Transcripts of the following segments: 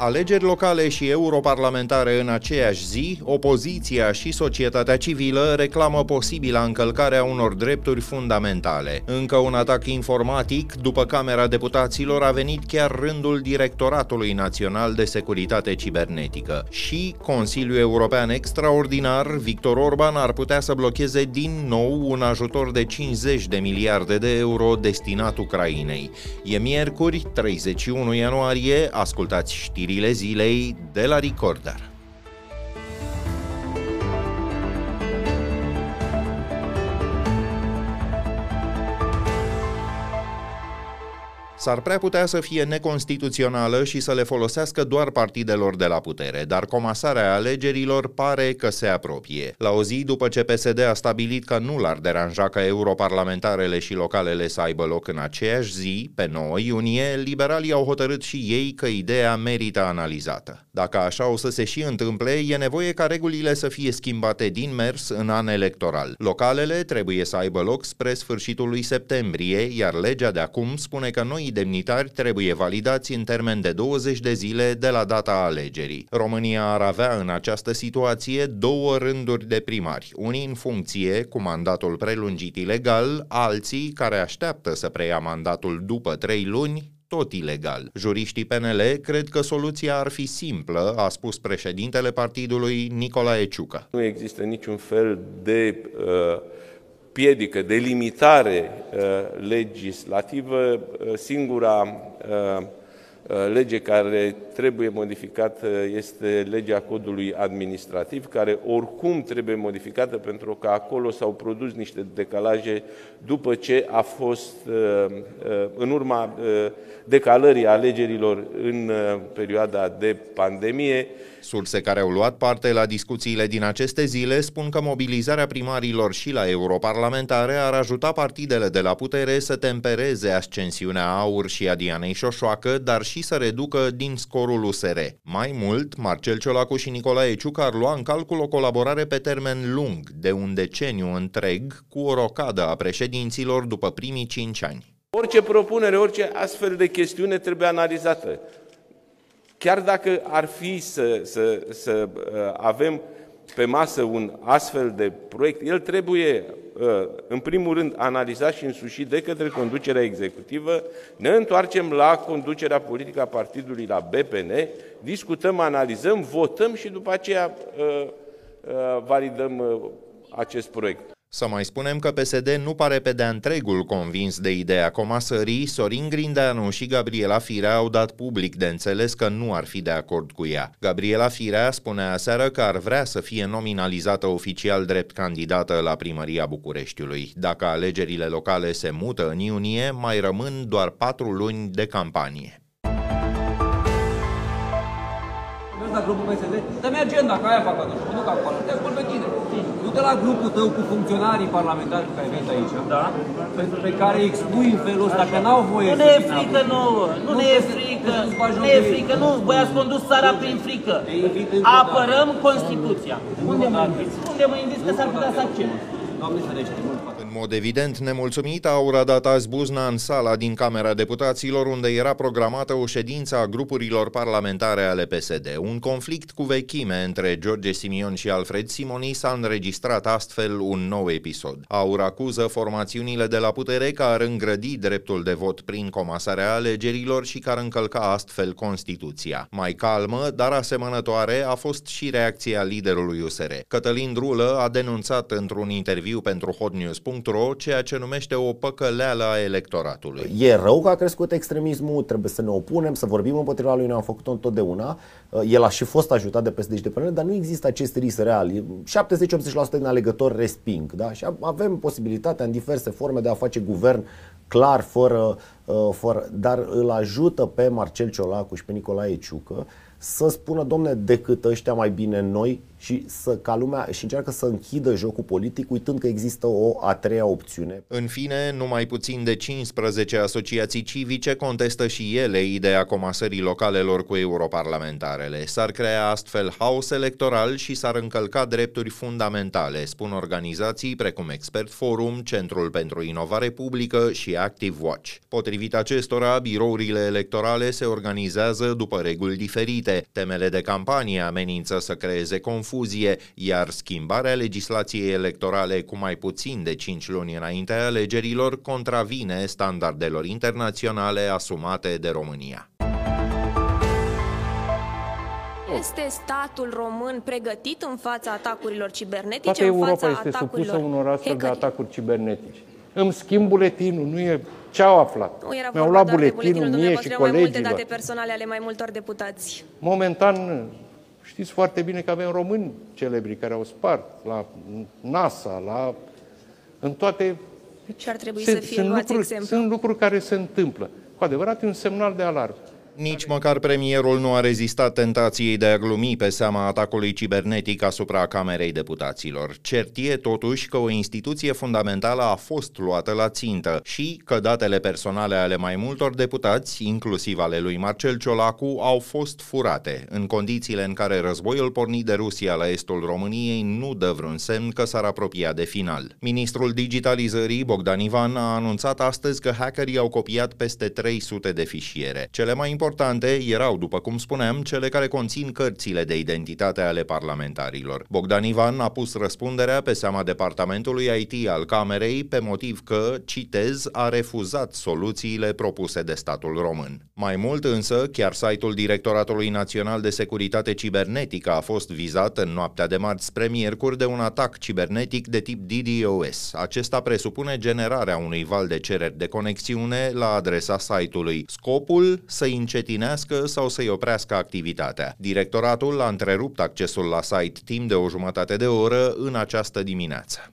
Alegeri locale și europarlamentare în aceeași zi, opoziția și societatea civilă reclamă posibila încălcarea unor drepturi fundamentale. Încă un atac informatic, după Camera Deputaților, a venit chiar rândul Directoratului Național de Securitate Cibernetică. Și Consiliul European Extraordinar, Victor Orban, ar putea să blocheze din nou un ajutor de 50 de miliarde de euro destinat Ucrainei. E miercuri, 31 ianuarie, ascultați știri știrile zilei de la Recorder. S-ar prea putea să fie neconstituțională și să le folosească doar partidelor de la putere, dar comasarea alegerilor pare că se apropie. La o zi după ce PSD a stabilit că nu l-ar deranja ca europarlamentarele și localele să aibă loc în aceeași zi, pe 9 iunie, liberalii au hotărât și ei că ideea merită analizată. Dacă așa o să se și întâmple, e nevoie ca regulile să fie schimbate din mers în an electoral. Localele trebuie să aibă loc spre sfârșitul lui septembrie, iar legea de acum spune că noi demnitari trebuie validați în termen de 20 de zile de la data alegerii. România ar avea în această situație două rânduri de primari, unii în funcție cu mandatul prelungit ilegal, alții care așteaptă să preia mandatul după trei luni, tot ilegal. Juriștii PNL cred că soluția ar fi simplă, a spus președintele partidului Nicolae Ciucă. Nu există niciun fel de uh, piedică, de limitare uh, legislativă, uh, singura uh, lege care trebuie modificată este legea codului administrativ, care oricum trebuie modificată pentru că acolo s-au produs niște decalaje după ce a fost, în urma decalării alegerilor în perioada de pandemie, Surse care au luat parte la discuțiile din aceste zile spun că mobilizarea primarilor și la europarlamentare ar ajuta partidele de la putere să tempereze ascensiunea AUR și a Dianei Șoșoacă, dar și să reducă din scorul USR. Mai mult, Marcel Ciolacu și Nicolae Ciuc ar lua în calcul o colaborare pe termen lung, de un deceniu întreg, cu o rocadă a președinților după primii cinci ani. Orice propunere, orice astfel de chestiune trebuie analizată. Chiar dacă ar fi să, să, să uh, avem pe masă un astfel de proiect, el trebuie, uh, în primul rând, analizat și însușit de către conducerea executivă. Ne întoarcem la conducerea politică a partidului, la BPN, discutăm, analizăm, votăm și după aceea uh, validăm acest proiect. Să mai spunem că PSD nu pare pe de-a întregul convins de ideea comasării, Sorin Grindeanu și Gabriela Firea au dat public de înțeles că nu ar fi de acord cu ea. Gabriela Firea spunea aseară că ar vrea să fie nominalizată oficial drept candidată la primăria Bucureștiului. Dacă alegerile locale se mută în iunie, mai rămân doar patru luni de campanie. la grupul PSD, dă-mi agenda, că aia fac atunci, nu ca acolo, te ascult pe tine du-te la grupul tău cu funcționarii parlamentari care venit aici, da? pentru pe care expui în felul ăsta, că n-au voie Nu ne e frică nouă, nu, ne e frică, nu ne e frică, nu, voi ați condus țara prin frică. Apărăm Constituția. Unde mă inviți? Unde mă inviți că s-ar putea să accept? Doamne ferește, mult în mod evident nemulțumit, au radat azi Buzna în sala din Camera Deputaților, unde era programată o ședință a grupurilor parlamentare ale PSD. Un conflict cu vechime între George Simion și Alfred Simoni s-a înregistrat astfel un nou episod. Aur acuză formațiunile de la putere că ar îngrădi dreptul de vot prin comasarea alegerilor și că ar încălca astfel Constituția. Mai calmă, dar asemănătoare, a fost și reacția liderului USR. Cătălin Drulă a denunțat într-un interviu pentru hotnews.ro Pro ceea ce numește o păcăleală a electoratului. E rău că a crescut extremismul, trebuie să ne opunem, să vorbim împotriva lui, noi am făcut-o întotdeauna. El a și fost ajutat de PSD și de PNL, dar nu există acest risc real. 70-80% din alegători resping. Da? Și avem posibilitatea în diverse forme de a face guvern clar, fără, uh, fără, dar îl ajută pe Marcel Ciolacu și pe Nicolae Ciucă să spună, domne, decât ăștia mai bine noi și să, ca lumea și încearcă să închidă jocul politic uitând că există o a treia opțiune. În fine, numai puțin de 15 asociații civice contestă și ele ideea comasării localelor cu europarlamentarele. S-ar crea astfel haos electoral și s-ar încălca drepturi fundamentale, spun organizații precum Expert Forum, Centrul pentru Inovare Publică și Active Watch. Potrivit acestora, birourile electorale se organizează după reguli diferite. Temele de campanie amenință să creeze confuzie, iar schimbarea legislației electorale cu mai puțin de 5 luni înaintea alegerilor contravine standardelor internaționale asumate de România. Este statul român pregătit în fața atacurilor cibernetice? Toată Europa este supusă unor astfel de atacuri cibernetice. Îmi schimb buletinul, nu e ce au aflat? Nu era Mi-au luat buletinul mie și colegilor. mai multe date personale ale mai multor deputați. Momentan, știți foarte bine că avem români celebri care au spart la NASA, la în toate... Și ar trebui se, să fie sunt lucruri, exemplu. Sunt lucruri care se întâmplă. Cu adevărat e un semnal de alarmă. Nici măcar premierul nu a rezistat tentației de a glumi pe seama atacului cibernetic asupra Camerei Deputaților. Cert e totuși că o instituție fundamentală a fost luată la țintă și că datele personale ale mai multor deputați, inclusiv ale lui Marcel Ciolacu, au fost furate, în condițiile în care războiul pornit de Rusia la estul României nu dă vreun semn că s-ar apropia de final. Ministrul digitalizării, Bogdan Ivan, a anunțat astăzi că hackerii au copiat peste 300 de fișiere. Cele mai importante importante erau, după cum spuneam, cele care conțin cărțile de identitate ale parlamentarilor. Bogdan Ivan a pus răspunderea pe seama departamentului IT al Camerei pe motiv că, citez, a refuzat soluțiile propuse de statul român. Mai mult însă, chiar site-ul Directoratului Național de Securitate Cibernetică a fost vizat în noaptea de marți spre miercuri de un atac cibernetic de tip DDoS. Acesta presupune generarea unui val de cereri de conexiune la adresa site-ului. Scopul să încetinească sau să-i oprească activitatea. Directoratul a întrerupt accesul la site timp de o jumătate de oră în această dimineață.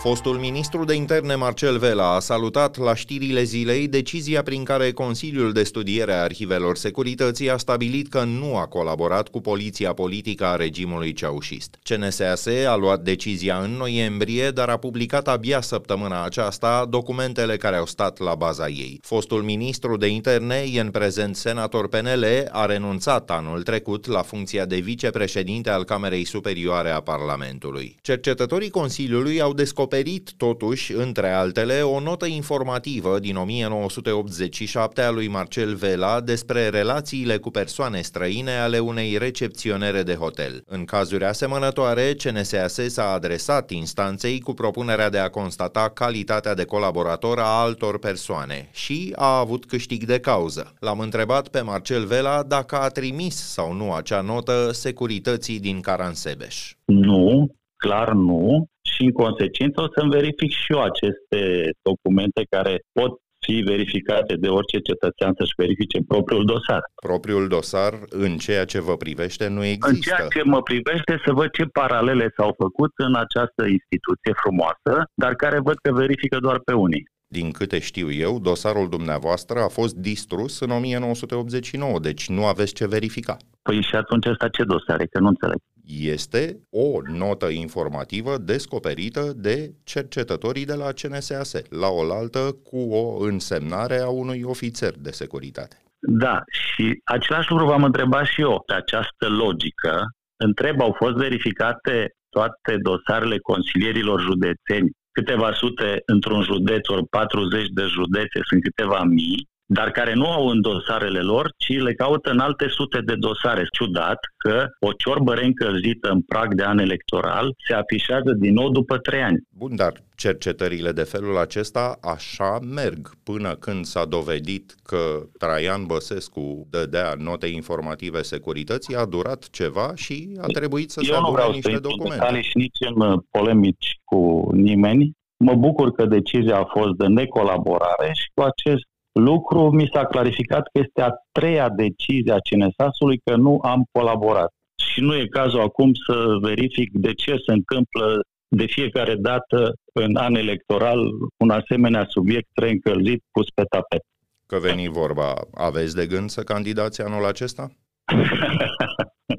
Fostul ministru de interne Marcel Vela a salutat la știrile zilei decizia prin care Consiliul de Studiere a Arhivelor Securității a stabilit că nu a colaborat cu poliția politică a regimului ceaușist. CNSAS a luat decizia în noiembrie, dar a publicat abia săptămâna aceasta documentele care au stat la baza ei. Fostul ministru de interne, în prezent senator PNL, a renunțat anul trecut la funcția de vicepreședinte al Camerei Superioare a Parlamentului. Cercetătorii Consiliului au descoperit descoperit totuși, între altele, o notă informativă din 1987 a lui Marcel Vela despre relațiile cu persoane străine ale unei recepționere de hotel. În cazuri asemănătoare, CNSAS s-a adresat instanței cu propunerea de a constata calitatea de colaborator a altor persoane și a avut câștig de cauză. L-am întrebat pe Marcel Vela dacă a trimis sau nu acea notă securității din Caransebeș. Nu, clar nu și în consecință o să-mi verific și eu aceste documente care pot fi verificate de orice cetățean să-și verifice propriul dosar. Propriul dosar, în ceea ce vă privește, nu există. În ceea ce mă privește, să văd ce paralele s-au făcut în această instituție frumoasă, dar care văd că verifică doar pe unii. Din câte știu eu, dosarul dumneavoastră a fost distrus în 1989, deci nu aveți ce verifica. Păi și atunci asta ce dosare? Că nu înțeleg. Este o notă informativă descoperită de cercetătorii de la CNSAS, la oaltă cu o însemnare a unui ofițer de securitate. Da, și același lucru v-am întrebat și eu. Pe această logică, întreb, au fost verificate toate dosarele consilierilor județeni câteva sute într-un județ, ori 40 de județe, sunt câteva mii, dar care nu au în dosarele lor, ci le caută în alte sute de dosare. Ciudat că o ciorbă reîncălzită în prag de an electoral se afișează din nou după trei ani. Bun, dar cercetările de felul acesta așa merg până când s-a dovedit că Traian Băsescu dădea note informative securității, a durat ceva și a trebuit să Eu se adune niște documente. Eu și nici în uh, polemici cu nimeni. Mă bucur că decizia a fost de necolaborare și cu acest lucru mi s-a clarificat că este a treia decizie a CNSAS-ului că nu am colaborat. Și nu e cazul acum să verific de ce se întâmplă de fiecare dată în an electoral un asemenea subiect reîncălzit pus pe tapet. Că veni vorba, aveți de gând să candidați anul acesta?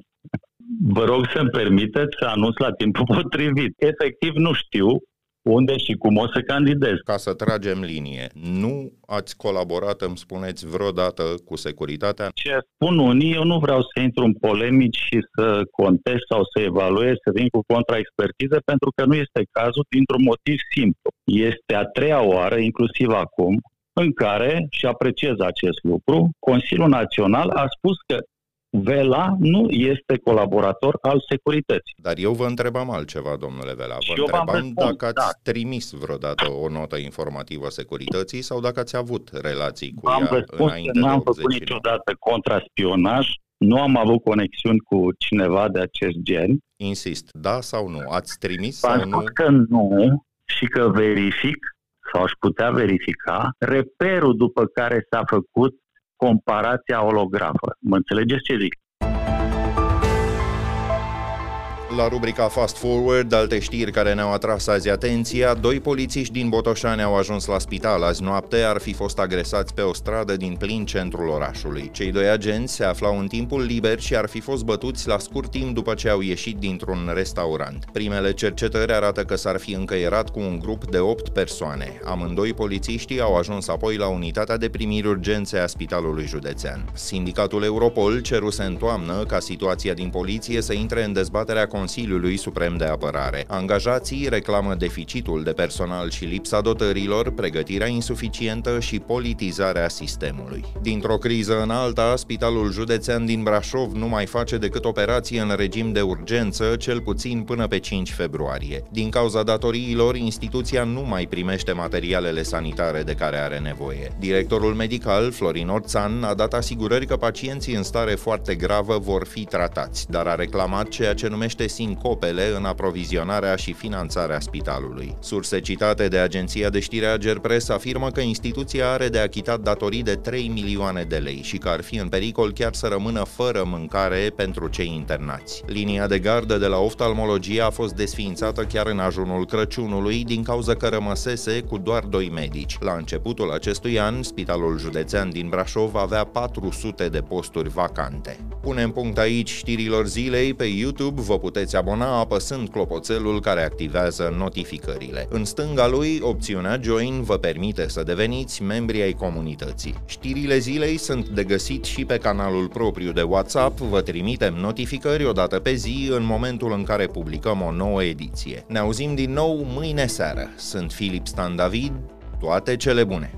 Vă rog să-mi permiteți să anunț la timpul potrivit. Efectiv nu știu unde și cum o să candidez. Ca să tragem linie, nu ați colaborat, îmi spuneți, vreodată cu securitatea? Ce spun unii, eu nu vreau să intru în polemici și să contest sau să evaluez, să vin cu contraexpertiză, pentru că nu este cazul dintr-un motiv simplu. Este a treia oară, inclusiv acum, în care, și apreciez acest lucru, Consiliul Național a spus că Vela nu este colaborator al securității. Dar eu vă întrebam altceva, domnule Vela. Vă eu întrebam răspund, dacă ați da. trimis vreodată o notă informativă securității sau dacă ați avut relații cu Am ea răspuns înainte că n-am de făcut 89. niciodată contraspionaj, nu am avut conexiuni cu cineva de acest gen. Insist, da sau nu? Ați trimis V-am sau nu? spus că nu și că verific sau aș putea verifica reperul după care s-a făcut comparația olografă. Mă înțelegeți ce zic? La rubrica Fast Forward, alte știri care ne-au atras azi atenția, doi polițiști din Botoșani au ajuns la spital azi noapte, ar fi fost agresați pe o stradă din plin centrul orașului. Cei doi agenți se aflau în timpul liber și ar fi fost bătuți la scurt timp după ce au ieșit dintr-un restaurant. Primele cercetări arată că s-ar fi încăierat cu un grup de 8 persoane. Amândoi polițiștii au ajuns apoi la unitatea de primiri urgențe a Spitalului Județean. Sindicatul Europol ceruse în toamnă ca situația din poliție să intre în dezbaterea Consiliului Suprem de Apărare. Angajații reclamă deficitul de personal și lipsa dotărilor, pregătirea insuficientă și politizarea sistemului. Dintr-o criză în alta, Spitalul Județean din Brașov nu mai face decât operații în regim de urgență, cel puțin până pe 5 februarie. Din cauza datoriilor, instituția nu mai primește materialele sanitare de care are nevoie. Directorul medical, Florin Orțan, a dat asigurări că pacienții în stare foarte gravă vor fi tratați, dar a reclamat ceea ce numește sincopele în aprovizionarea și finanțarea spitalului. Surse citate de agenția de știre Agerpres afirmă că instituția are de achitat datorii de 3 milioane de lei și că ar fi în pericol chiar să rămână fără mâncare pentru cei internați. Linia de gardă de la oftalmologie a fost desființată chiar în ajunul Crăciunului din cauza că rămăsese cu doar doi medici. La începutul acestui an, Spitalul Județean din Brașov avea 400 de posturi vacante. Punem punct aici știrilor zilei pe YouTube, vă puteți abona apăsând clopoțelul care activează notificările. În stânga lui, opțiunea Join vă permite să deveniți membri ai comunității. Știrile zilei sunt de găsit și pe canalul propriu de WhatsApp, vă trimitem notificări o dată pe zi în momentul în care publicăm o nouă ediție. Ne auzim din nou mâine seară. Sunt Filip Stan David, toate cele bune!